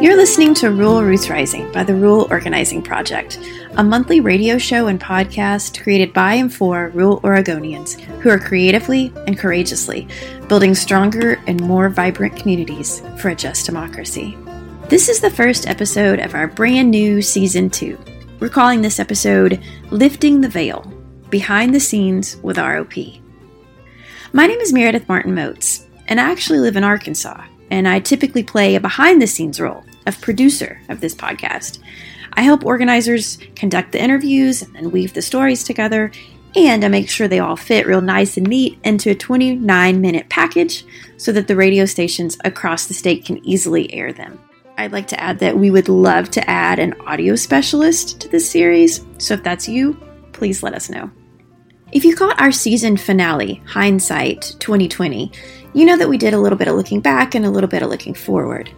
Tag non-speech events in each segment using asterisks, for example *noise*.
You're listening to Rural Roots Rising by the Rural Organizing Project, a monthly radio show and podcast created by and for rural Oregonians who are creatively and courageously building stronger and more vibrant communities for a just democracy. This is the first episode of our brand new season two. We're calling this episode Lifting the Veil Behind the Scenes with ROP. My name is Meredith Martin Moats, and I actually live in Arkansas, and I typically play a behind the scenes role of producer of this podcast. I help organizers conduct the interviews and then weave the stories together, and I make sure they all fit real nice and neat into a 29 minute package so that the radio stations across the state can easily air them. I'd like to add that we would love to add an audio specialist to this series, so if that's you, please let us know. If you caught our season finale, Hindsight 2020, you know that we did a little bit of looking back and a little bit of looking forward.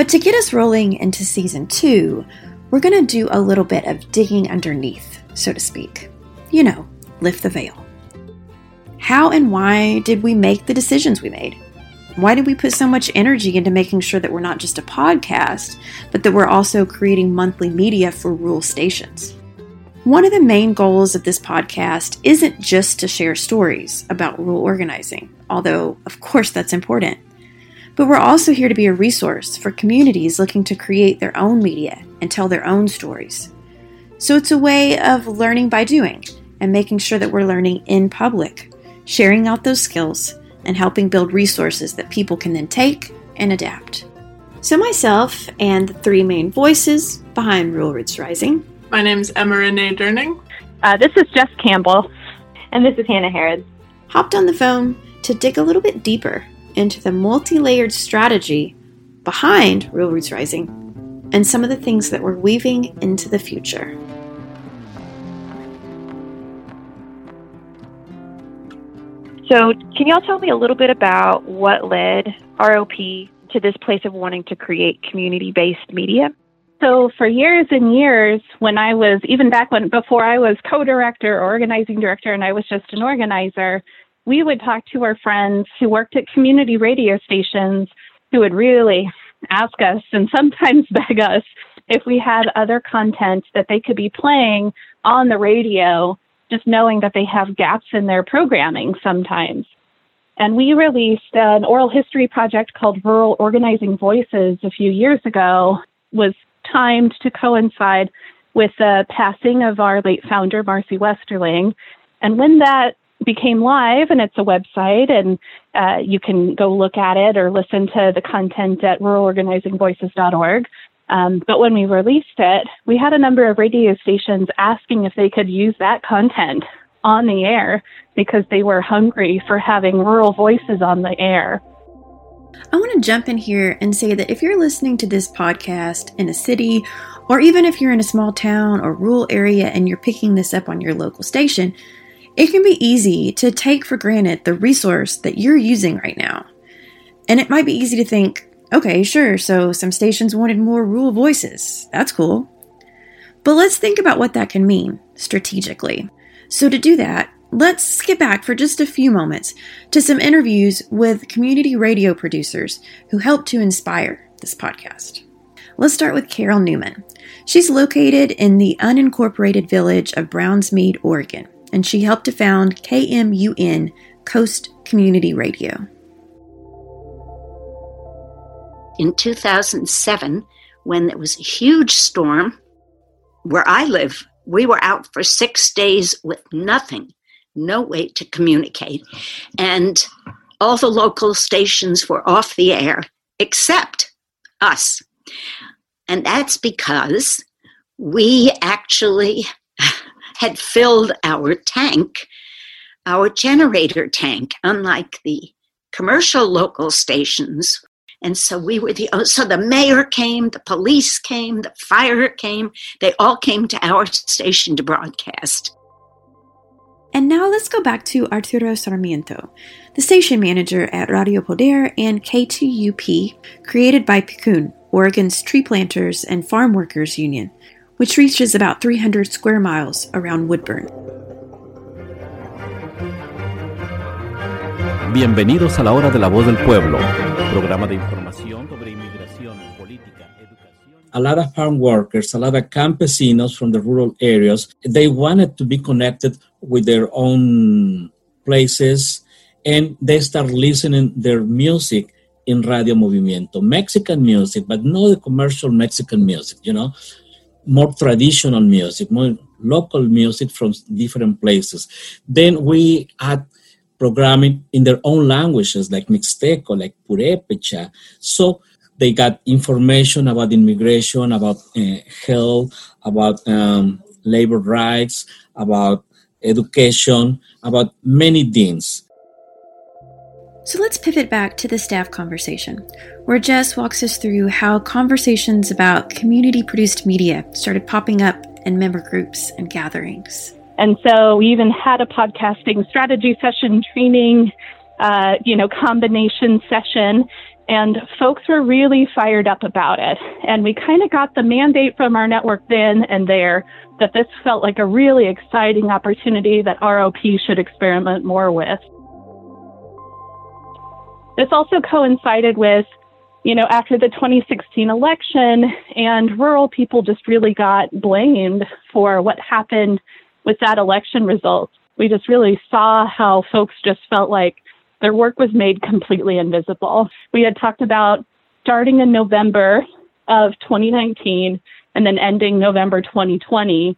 But to get us rolling into season two, we're going to do a little bit of digging underneath, so to speak. You know, lift the veil. How and why did we make the decisions we made? Why did we put so much energy into making sure that we're not just a podcast, but that we're also creating monthly media for rural stations? One of the main goals of this podcast isn't just to share stories about rural organizing, although, of course, that's important. But we're also here to be a resource for communities looking to create their own media and tell their own stories. So it's a way of learning by doing and making sure that we're learning in public, sharing out those skills, and helping build resources that people can then take and adapt. So, myself and the three main voices behind Rural Roots Rising. My name is Emma Renee Durning. Uh, this is Jess Campbell. And this is Hannah Harrods. Hopped on the phone to dig a little bit deeper into the multi layered strategy behind Rural Roots Rising and some of the things that we're weaving into the future. So, can y'all tell me a little bit about what led ROP to this place of wanting to create community based media? So, for years and years, when I was even back when before I was co director, organizing director, and I was just an organizer, we would talk to our friends who worked at community radio stations who would really ask us and sometimes *laughs* beg us if we had other content that they could be playing on the radio, just knowing that they have gaps in their programming sometimes. And we released an oral history project called Rural Organizing Voices a few years ago, was timed to coincide with the passing of our late founder, Marcy Westerling. And when that became live and it's a website and uh, you can go look at it or listen to the content at ruralorganizingvoices.org. Um, but when we released it, we had a number of radio stations asking if they could use that content on the air because they were hungry for having rural voices on the air. I want to jump in here and say that if you're listening to this podcast in a city, or even if you're in a small town or rural area and you're picking this up on your local station, it can be easy to take for granted the resource that you're using right now. And it might be easy to think, okay, sure, so some stations wanted more rural voices. That's cool. But let's think about what that can mean strategically. So, to do that, let's skip back for just a few moments to some interviews with community radio producers who helped to inspire this podcast. Let's start with Carol Newman. She's located in the unincorporated village of Brownsmead, Oregon and she helped to found KMUN Coast Community Radio. In 2007, when there was a huge storm, where I live, we were out for six days with nothing, no way to communicate. And all the local stations were off the air except us. And that's because we actually had filled our tank, our generator tank, unlike the commercial local stations. And so we were the, oh, so the mayor came, the police came, the fire came, they all came to our station to broadcast. And now let's go back to Arturo Sarmiento, the station manager at Radio Poder and K2UP, created by PCUN, Oregon's Tree Planters and Farm Workers Union, which reaches about 300 square miles around Woodburn. Bienvenidos a la hora de la voz del pueblo, programa de información sobre inmigración, política, educación. A lot of farm workers, a lot of campesinos from the rural areas, they wanted to be connected with their own places and they start listening their music in Radio Movimiento, Mexican music, but not the commercial Mexican music, you know, more traditional music, more local music from different places. Then we add programming in their own languages like Mixteco, like Purepecha. So they got information about immigration, about uh, health, about um, labor rights, about education, about many things. So let's pivot back to the staff conversation, where Jess walks us through how conversations about community produced media started popping up in member groups and gatherings. And so we even had a podcasting strategy session training, uh, you know, combination session. And folks were really fired up about it. And we kind of got the mandate from our network then and there that this felt like a really exciting opportunity that ROP should experiment more with. This also coincided with, you know, after the 2016 election, and rural people just really got blamed for what happened with that election result. We just really saw how folks just felt like their work was made completely invisible. We had talked about starting in November of 2019 and then ending November 2020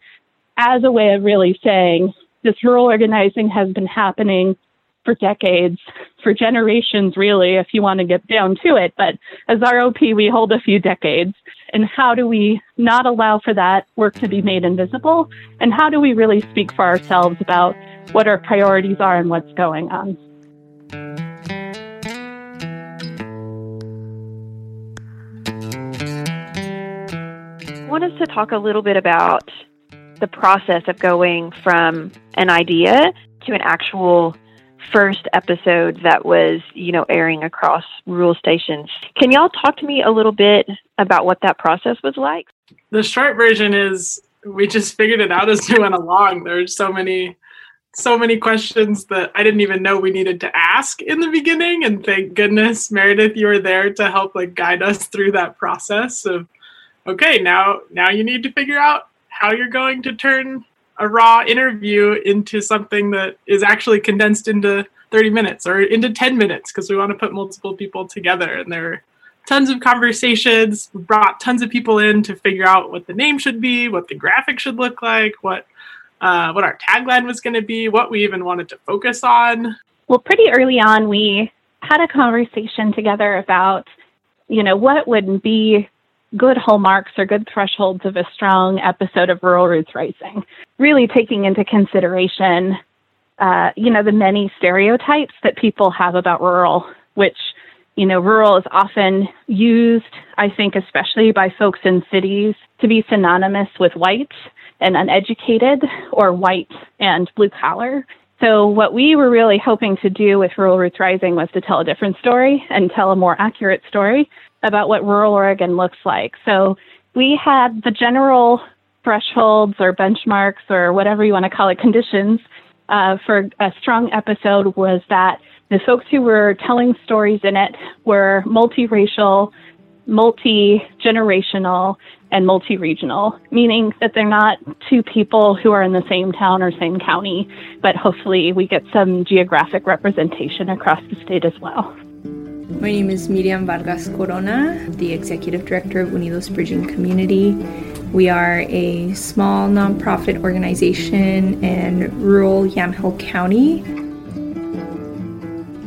as a way of really saying this rural organizing has been happening for decades, for generations, really, if you want to get down to it. But as ROP, we hold a few decades. And how do we not allow for that work to be made invisible? And how do we really speak for ourselves about what our priorities are and what's going on? I want us to talk a little bit about the process of going from an idea to an actual first episode that was, you know, airing across rural stations. Can y'all talk to me a little bit about what that process was like? The short version is we just figured it out as we went along. There's so many so many questions that I didn't even know we needed to ask in the beginning and thank goodness Meredith you were there to help like guide us through that process of okay, now now you need to figure out how you're going to turn a raw interview into something that is actually condensed into 30 minutes or into 10 minutes because we want to put multiple people together and there are tons of conversations we brought tons of people in to figure out what the name should be what the graphic should look like what uh, what our tagline was going to be what we even wanted to focus on. Well pretty early on we had a conversation together about you know what would be good hallmarks or good thresholds of a strong episode of Rural Roots Rising, really taking into consideration, uh, you know, the many stereotypes that people have about rural, which, you know, rural is often used, I think, especially by folks in cities, to be synonymous with white and uneducated or white and blue collar. So, what we were really hoping to do with Rural Roots Rising was to tell a different story and tell a more accurate story about what rural Oregon looks like. So we had the general thresholds or benchmarks or whatever you want to call it conditions uh, for a strong episode was that the folks who were telling stories in it were multiracial, multi generational, and multi regional, meaning that they're not two people who are in the same town or same county, but hopefully we get some geographic representation across the state as well. My name is Miriam Vargas Corona, the Executive Director of Unidos Bridging Community. We are a small nonprofit organization in rural Yamhill County.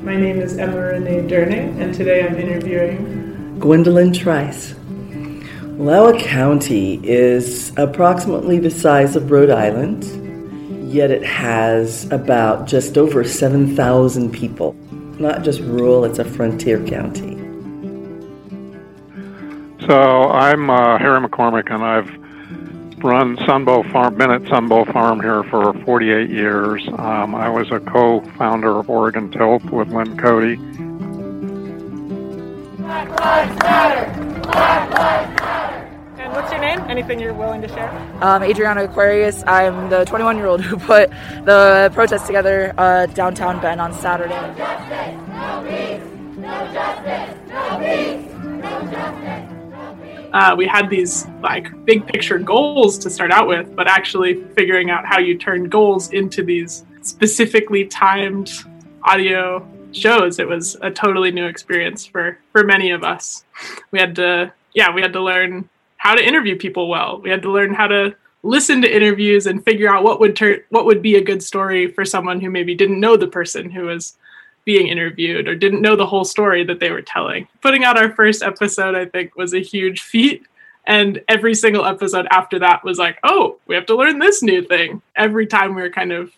My name is Emma Renee Durning, and today I'm interviewing Gwendolyn Trice. Wallowa County is approximately the size of Rhode Island, yet it has about just over 7,000 people not just rural, it's a frontier county. So I'm uh, Harry MacCormack, and I've run Sunbow Farm, been at Sunbow Farm here for 48 years. Um, I was a co-founder of Oregon Tilth with Lynn Coody. Black Lives Matter! Black Lives Matter! And what's your name? name? Anything you're willing to share? Um, Adriana Aquarius. I'm the 21 year old who put the protest together uh, downtown Bend on Saturday. No justice, no peace. No justice, no peace. No justice. Uh, we had these like big picture goals to start out with, but actually figuring out how you turn goals into these specifically timed audio shows, it was a totally new experience for for many of us. We had to, yeah, we had to learn how to interview people well. We had to learn how to listen to interviews and figure out what would turn what would be a good story for someone who maybe didn't know the person who was being interviewed or didn't know the whole story that they were telling. Putting out our first episode, I think, was a huge feat. And every single episode after that was like, oh, we have to learn this new thing. Every time we were kind of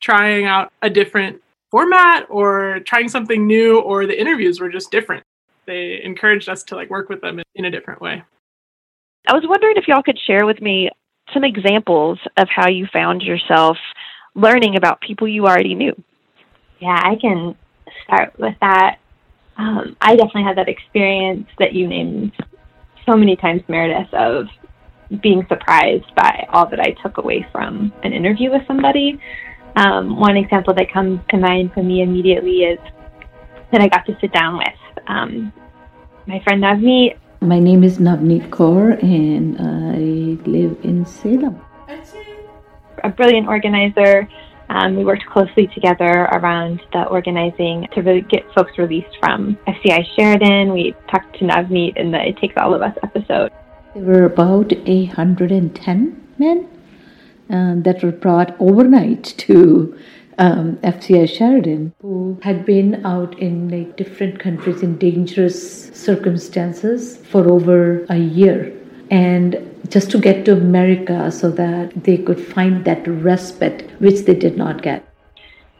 trying out a different format or trying something new, or the interviews were just different. They encouraged us to like work with them in a different way. I was wondering if y'all could share with me some examples of how you found yourself learning about people you already knew. Yeah, I can start with that. Um, I definitely had that experience that you named so many times, Meredith, of being surprised by all that I took away from an interview with somebody. Um, one example that comes to mind for me immediately is that I got to sit down with um, my friend Navneet. My name is Navneet Kaur, and I live in Salem. A brilliant organizer um, we worked closely together around the organizing to really get folks released from FCI Sheridan. We talked to Navneet in the It Takes All of Us episode. There were about 110 men um, that were brought overnight to um, FCI Sheridan who had been out in like different countries in dangerous circumstances for over a year and just to get to America so that they could find that respite which they did not get.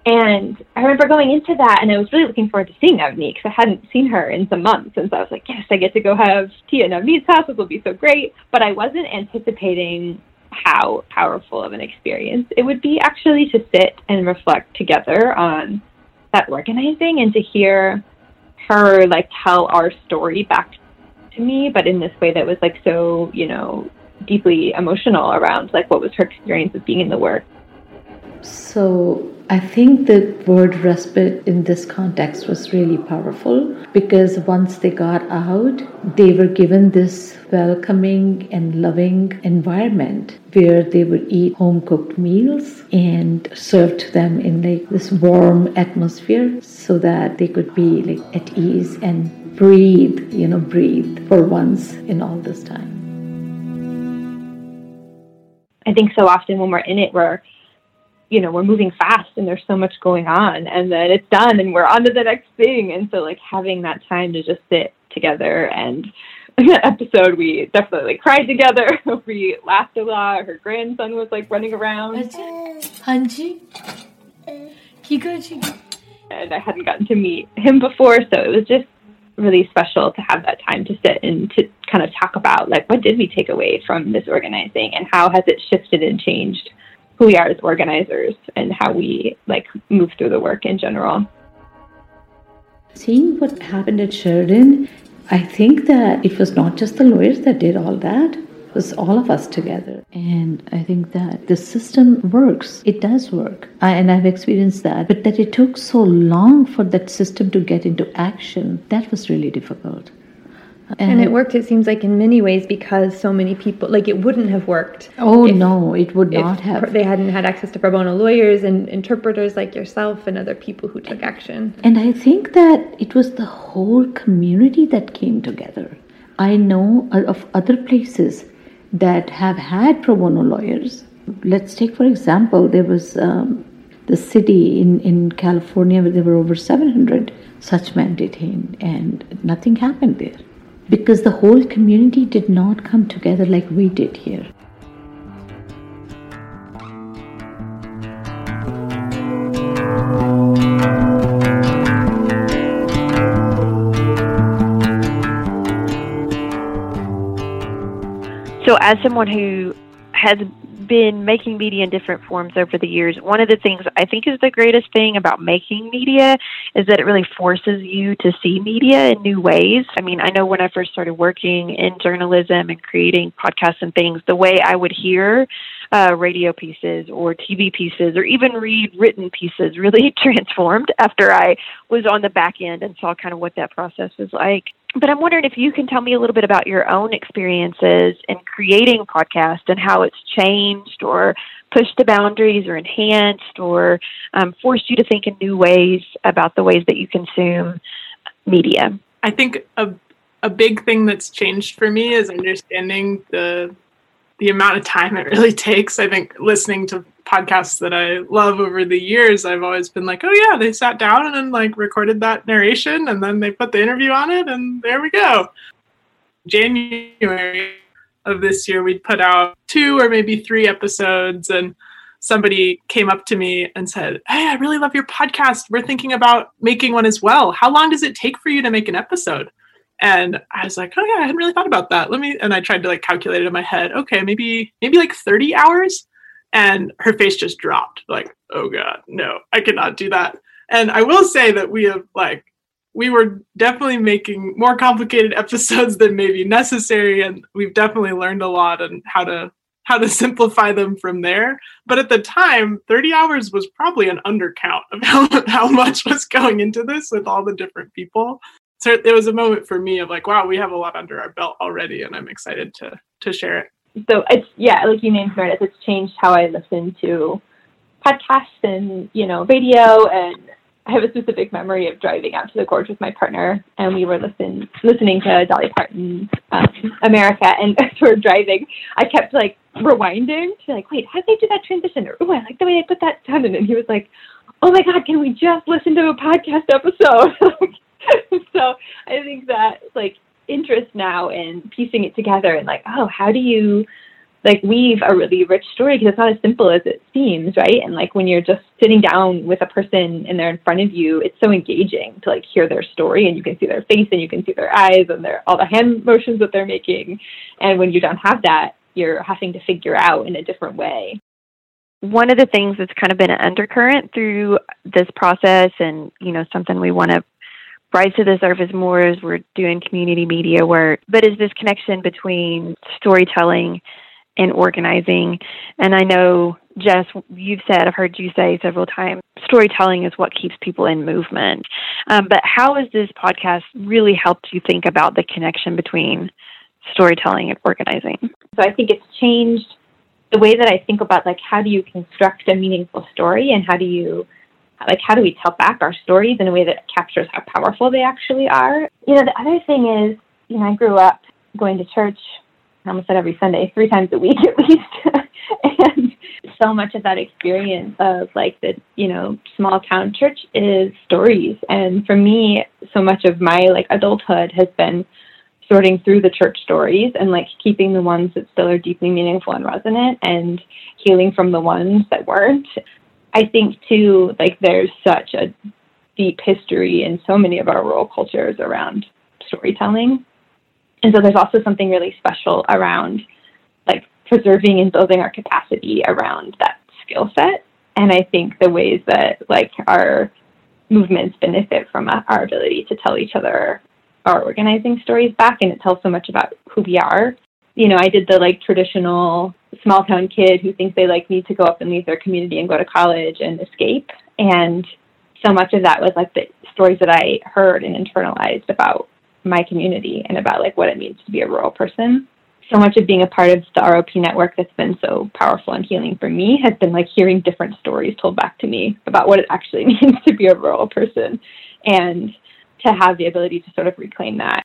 And I remember going into that, and I was really looking forward to seeing Avni because I hadn't seen her in some months. And so I was like, yes, I get to go have tea at Avni's house. This will be so great. But I wasn't anticipating how powerful of an experience it would be actually to sit and reflect together on that organizing and to hear her like tell our story back to me, but in this way that was like so, you know, deeply emotional around like what was her experience of being in the work. So I think the word respite in this context was really powerful because once they got out, they were given this welcoming and loving environment where they would eat home cooked meals and served to them in like this warm atmosphere so that they could be like at ease and breathe, you know, breathe for once in all this time. I think so often when we're in it, we're, you know, we're moving fast and there's so much going on and then it's done and we're on to the next thing. And so like having that time to just sit together and *laughs* in that episode we definitely cried together. *laughs* we laughed a lot. Her grandson was like running around. Hanji. And I hadn't gotten to meet him before, so it was just really special to have that time to sit and to kind of talk about like what did we take away from this organizing and how has it shifted and changed who we are as organizers and how we like move through the work in general. Seeing what happened at Sheridan, I think that it was not just the lawyers that did all that It was all of us together. And I think that the system works. It does work. I, and I've experienced that. But that it took so long for that system to get into action, that was really difficult. And, and, it worked, it seems like, in many ways because so many people, like, it wouldn't have worked. Oh, no, it would not have. They hadn't had access to pro bono lawyers and interpreters like yourself and other people who took action. And I think that it was the whole community that came together. I know of other places that have had pro bono lawyers. Let's take, for example, there was um, the city in, in California where there were over 700 such men detained, and nothing happened there because the whole community did not come together like we did here. So, as someone who has been making media in different forms over the years. One of the things I think is the greatest thing about making media is that it really forces you to see media in new ways. I mean, I know when I first started working in journalism and creating podcasts and things, the way I would hear uh, radio pieces or TV pieces or even read written pieces really *laughs* transformed after I was on the back end and saw kind of what that process was like. But I'm wondering if you can tell me a little bit about your own experiences in creating podcast and how it's changed or pushed the boundaries or enhanced or um, forced you to think in new ways about the ways that you consume media. I think a a big thing that's changed for me is understanding the the amount of time it really *laughs* takes. I think listening to podcasts that I love over the years, I've always been like, oh yeah, they sat down and then like recorded that narration and then they put the interview on it and there we go. January of this year, we'd put out two or maybe three episodes and somebody came up to me and said, Hey, I really love your podcast. We're thinking about making one as well. How long does it take for you to make an episode? And i was like oh yeah i hadn't really thought about that. Let me and i tried to like calculate it in my head. Okay maybe maybe like 30 hours? And her face just dropped like oh god no i cannot do that. And i will say that we have like we were definitely making more complicated *laughs* episodes than maybe necessary and we've definitely learned a lot on how to how to simplify them from there. But at the time 30 hours was probably an undercount of *laughs* how, how much was going into this with all the different people so it was a moment for me of like, wow, we have a lot under our belt already, and I'm excited to to share it. So it's yeah, like you named Meredith, it's changed how I listen to podcasts and you know radio and I have a specific memory of driving out to the gorge with my partner, and we were listen, listening to Dolly Parton's um, America. And *laughs* as we are driving, I kept like rewinding to like, wait, how did they do that transition? Or oh, I like the way they put that down. And he was like, oh my god, can we just listen to a podcast episode? *laughs* *laughs* so I think that like interest now in piecing it together and like, oh, how do you like weave a really rich story because it's not as simple as it seems, right? And like when you're just sitting down with a person and they're in front of you, it's so engaging to like hear their story and you can see their face and you can see their eyes and their all the hand motions that they're making. And when you don't have that, you're having to figure out in a different way. One of the things that's kind of been an undercurrent through this process and, you know, something we want to rise to the surface more as we're doing community media work, but is this connection between storytelling and organizing. And I know, Jess, you've said, I've heard you say several times, storytelling is what keeps people in movement. Um, but how has this podcast really helped you think about the connection between storytelling and organizing? So I think it's changed the way that I think about like how do you construct a meaningful story and how do you like how do we tell back our stories in a way that captures how powerful they actually are? You know the other thing is you know i grew up going to church almost every sunday three times a week *laughs* at least. And so much of that experience of like the you know small town church is stories. And for me so much of my like adulthood has been sorting through the church stories and like keeping the ones that still are deeply meaningful and resonant and healing from the ones that weren't I think too, like there's such a deep history in so many of our rural cultures around storytelling. And so there's also something really special around like preserving and building our capacity around that skill set. And I think the ways that like our movements benefit from our ability to tell each other our organizing stories back and it tells so much about who we are you know, I did the like traditional small town kid who thinks they like need to go up and leave their community and go to college and escape. And so much of that was like the stories that I heard and internalized about my community and about like what it means to be a rural person. So much of being a part of the ROP network that's been so powerful and healing for me has been like hearing different stories told back to me about what it actually *laughs* means to be a rural person and to have the ability to sort of reclaim that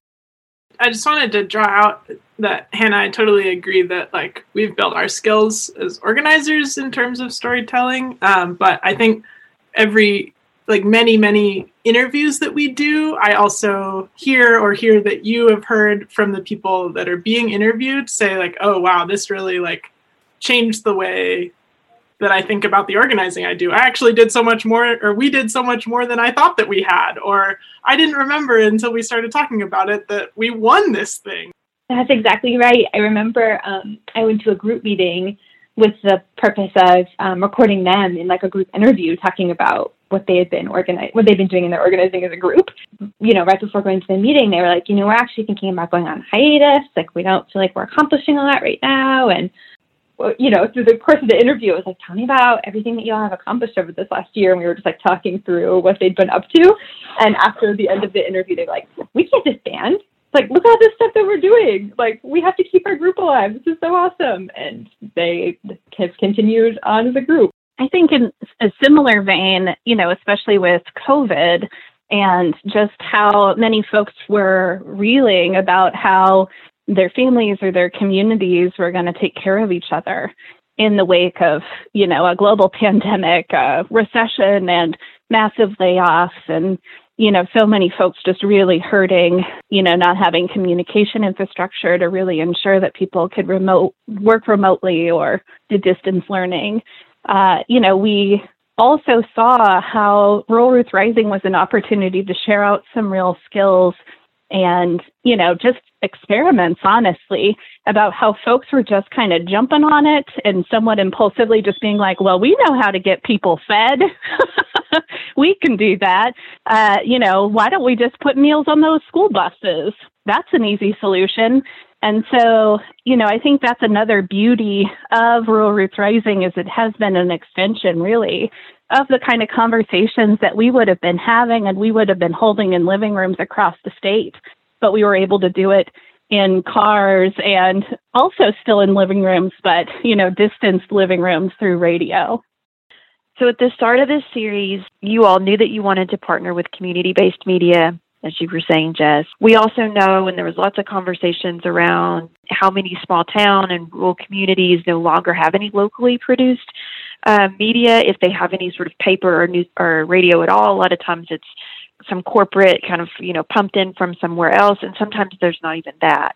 I just wanted to draw out that Hannah, I totally agree that like we've built our skills as organizers in terms of storytelling. Um, but I think every like many many interviews that we do, I also hear or hear that you have heard from the people that are being interviewed say like, oh wow, this really like changed the way that I think about the organizing I do. I actually did so much more, or we did so much more than I thought that we had, or I didn't remember until we started talking about it that we won this thing. That's exactly right. I remember um, I went to a group meeting with the purpose of um, recording them in like a group interview talking about what they had been organized, what they've been doing in their organizing as a group. You know, right before going to the meeting, they were like, you know, we're actually thinking about going on hiatus. Like, we don't feel like we're accomplishing a lot right now. And, you know, through the course of the interview, it was like, tell me about everything that y'all have accomplished over this last year. And we were just like talking through what they'd been up to. And after the end of the interview, they're like, we can't disband. Like, look at all this stuff that we're doing. Like, we have to keep our group alive. This is so awesome. And they have continued on as a group. I think in a similar vein, you know, especially with COVID and just how many folks were reeling about how their families or their communities were going to take care of each other in the wake of, you know, a global *laughs* pandemic, a recession and massive layoffs and you know, so many folks just really hurting, you know, not having communication infrastructure to really ensure that people could remote work remotely or do distance learning. Uh, you know, we also saw how Rural Roots Rising was an opportunity to share out some real skills and, you know, just experiments, honestly, about how folks were just kind of jumping on it and somewhat impulsively just being like, well, we know how to get people fed. *laughs* we can do that. Uh, you know, why don't we just put meals on those school buses? That's an easy solution. And so, you know, I think that's another beauty of Rural Roots Rising is it has been an extension really of the kind of conversations that we would have been having and we would have been holding in living rooms across the state. But we were able to do it in cars and also still in living rooms, but, you know, distanced living rooms through radio. So at the start of this series, you all knew that you wanted to partner with community based media as you were saying, Jess. We also know, and there was lots of conversations around how many small town and rural communities no longer have any locally produced uh, media. If they have any sort of paper or news or radio at all, a lot of times it's some corporate kind of you know pumped in from somewhere else, and sometimes there's not even that.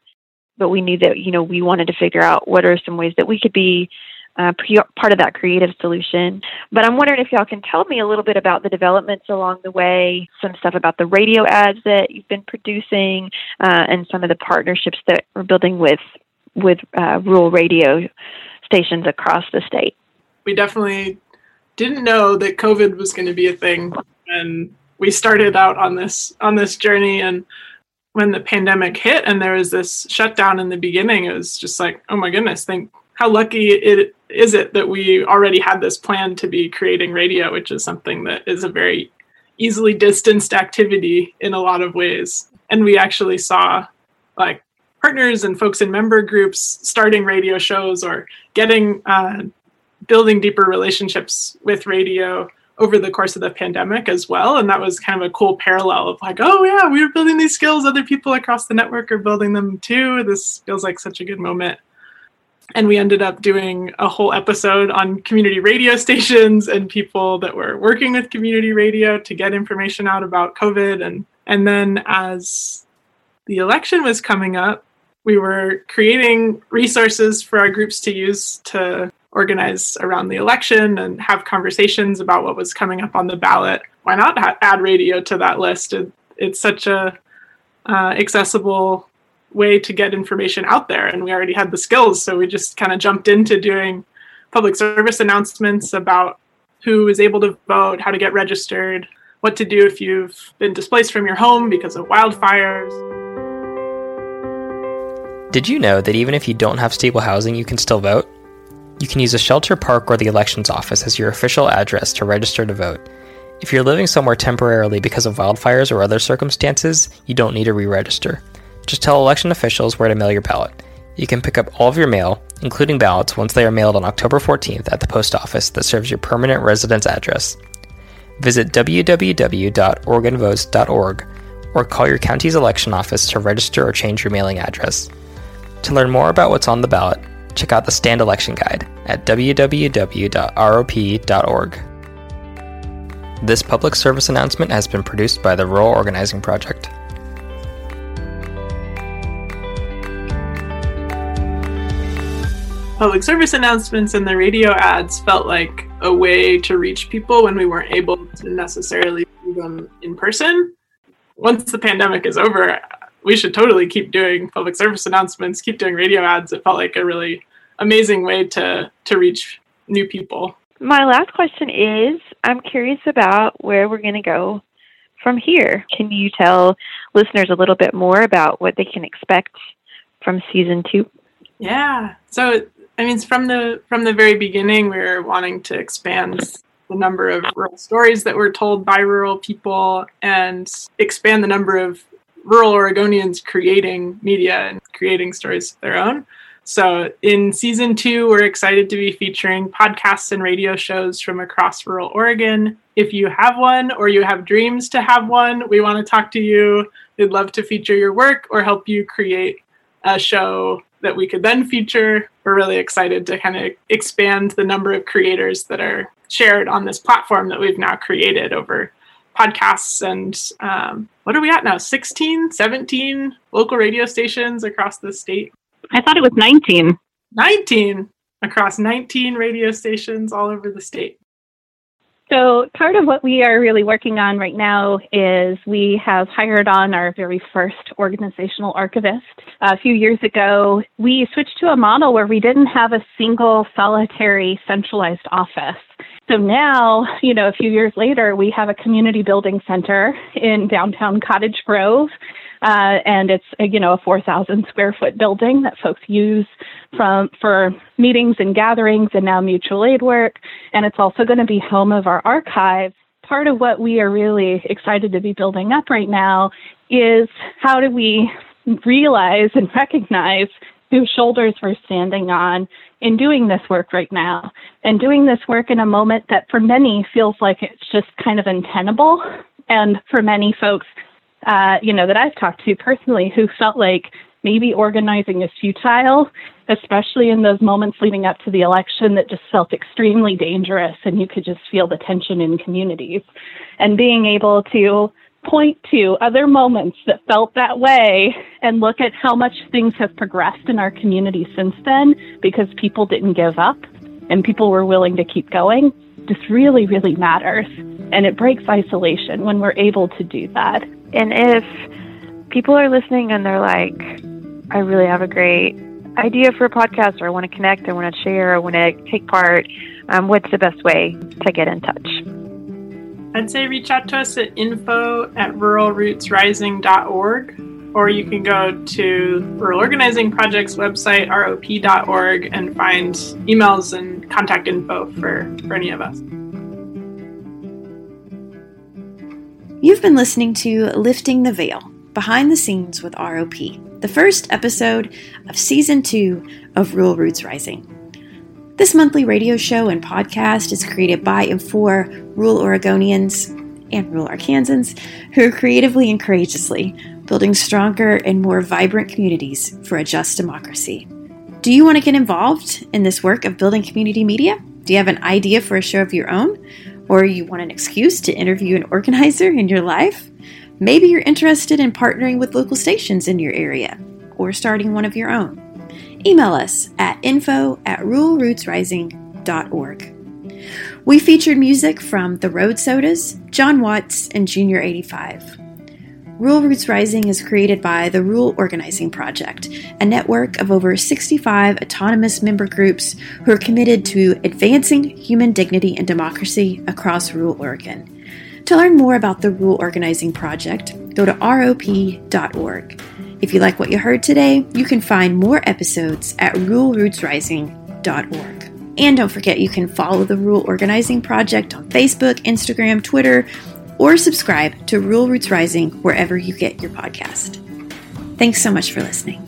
But we knew that you know we wanted to figure out what are some ways that we could be uh, part of that creative solution. But I'm wondering if y'all can tell me a little bit about the developments along the way, some stuff about the radio ads that you've been producing, uh, and some of the partnerships that we're building with with uh, rural radio stations across the state. We definitely didn't know that COVID was going to be a thing, and we started out on this on this journey and when the pandemic hit and there was this shutdown in the beginning it was just like oh my goodness think how lucky it is it that we already had this plan to be creating radio, which is something that is a very easily distanced activity in a lot of ways. And we actually saw like partners and folks in member groups starting radio shows or getting uh, building deeper relationships with radio over the course of the pandemic as well. And that was kind of a cool parallel of like, oh yeah, we were building these skills. Other people across the network are building them too. This feels like such a good moment and we ended up doing a whole episode on community radio *laughs* stations and people that were working with community radio to get information out about covid and and then as the election was coming up we were creating resources for our groups to use to organize around the election and have conversations about what was coming up on the ballot. Why not add radio to that list? It, it's such a uh, accessible way to get information out there and we already had the skills so we just kind of jumped into doing public service announcements about who is able to vote how to get registered what to do if you've been displaced from your home because of wildfires. Did you know that even if you don't have stable housing you can still vote you can use a shelter park or the elections office as your official address to register to vote if you're living somewhere temporarily because of wildfires or other circumstances you don't need to re-register just tell election officials where to mail your ballot. You can pick up all of your mail, including ballots, once they are mailed on October 14th at the post office that serves your permanent residence address. Visit www.oregonvotes.org or call your county's election office to register or change your mailing address. To learn more about what's on the ballot, check out the Stand Election Guide at www.rop.org. This public service announcement has been produced by the Rural Organizing Project. public service announcements and the radio ads felt like a way to reach people when we weren't able to necessarily do them in person. Once the pandemic is over, we should totally keep doing public service announcements, keep doing radio ads. It felt like a really amazing way to to reach new people. My last question is I'm curious about where we're going to go from here. Can you tell listeners a little bit more about what they can expect from season 2? Yeah. So I mean, from the from the very beginning, we were wanting to expand the number of rural stories that were told by rural people and expand the number of rural Oregonians creating media and creating stories of their own. So, in season two, we're excited to be featuring podcasts and radio shows from across rural Oregon. If you have one or you have dreams to have one, we want to talk to you. We'd love to feature your work or help you create a show that we could then feature. We're really excited to kind of expand the number of creators that are shared on this platform that we've now created over podcasts and um, what are we at now 16 17 local radio stations across the state i thought it was 19 19 across 19 radio stations all over the state so, part of what we are really working on right now is we have hired on our very first organizational archivist. A few years ago, we switched to a model where we didn't have a single solitary centralized office. So now, you know, a few years later, we have a community building center in downtown Cottage Grove uh, and it's you know a 4,000 square foot building that folks use from for meetings and gatherings and now mutual aid work. And it's also going to be home of our archive. Part of what we are really excited to be building up right now is how do we realize and recognize whose shoulders we're standing on in doing this work right now and doing this work in a moment that for many feels like it's just kind of untenable and for many folks uh, you know, that I've talked to personally who felt like maybe organizing is futile, especially in those moments leading up to the election that just felt extremely dangerous and you could just feel the tension in communities. And being able to point to other moments that felt that way and look at how much things have progressed in our community since then because people didn't give up and people were willing to keep going just really, really matters. And it breaks isolation when we're able to do that. And if people are listening and they're like, I really have a great idea for a podcast, or I want to connect, I want to share, I want to take part, um, what's the best way to get in touch? I'd say reach out to us at info at ruralrootsrising.org, or you can go to Rural Organizing Project's website, rop.org, and find emails and contact info for, for any of us. You've been listening to Lifting the Veil Behind the Scenes with ROP, the first episode of season two of Rural Roots Rising. This monthly radio show and podcast is created by and for rural Oregonians and rural Arkansans who are creatively and courageously building stronger and more vibrant communities for a just democracy. Do you want to get involved in this work of building community media? Do you have an idea for a show of your own? Or you want an excuse to interview an organizer in your life? Maybe you're interested in partnering with local stations in your area or starting one of your own. Email us at info at ruralrootsrising.org. We featured music from The Road Sodas, John Watts, and Junior 85. Rural Roots Rising is created by the Rural Organizing Project, a network of over 65 autonomous member groups who are committed to advancing human dignity and democracy across rural Oregon. To learn more about the Rural Organizing Project, go to rop.org. If you like what you heard today, you can find more episodes at ruralrootsrising.org. And don't forget, you can follow the Rural Organizing Project on Facebook, Instagram, Twitter, or subscribe to Rural Roots Rising wherever you get your podcast. Thanks so much for listening.